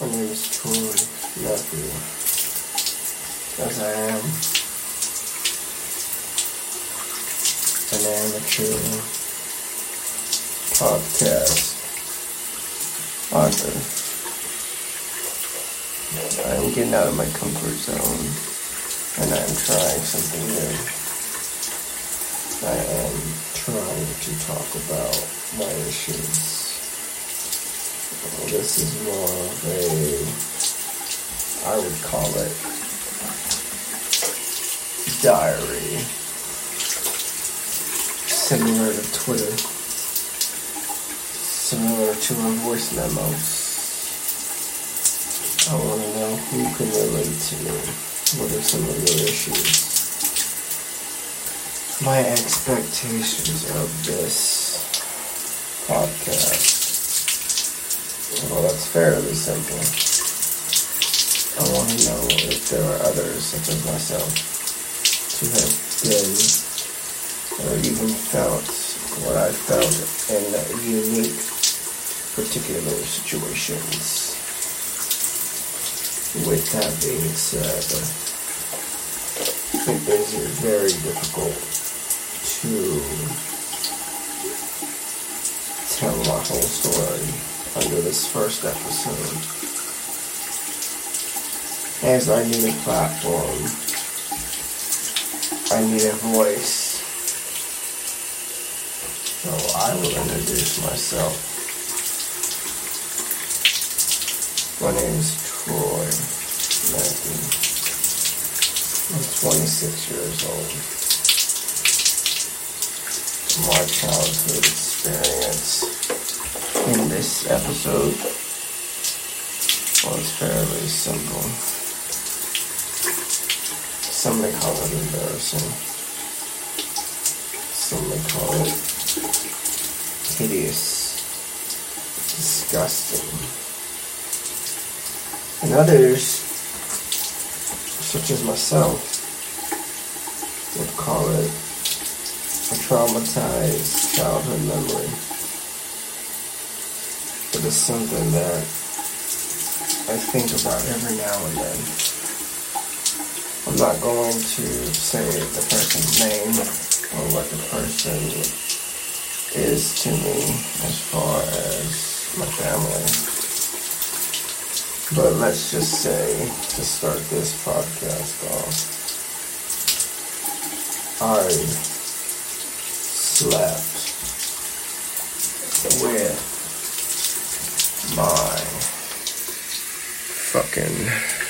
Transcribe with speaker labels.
Speaker 1: My name is Troy Matthew. As I am an amateur podcast author. I am getting out of my comfort zone and I am trying something new. I am trying to talk about my issues. This is more of a, I would call it diary, similar to Twitter, similar to voice memos. I want to know who can relate to me. What are some of your issues? My expectations of this podcast. Well, that's fairly simple. I want to know if there are others, such as myself, who have been or even felt what I felt in unique, particular situations. With that being said, it is very difficult to tell my whole story under this first episode. As I need a platform, I need a voice. So I will introduce myself. My name is Troy Matthew. I'm 26 years old. My childhood experience in this episode was fairly simple. Some may call it embarrassing. Some may call it hideous, disgusting. And others, such as myself, would call it a traumatized childhood memory. It is something that I think about every now and then. I'm not going to say the person's name or what the person is to me as far as my family. But let's just say, to start this podcast off, I slept with my fucking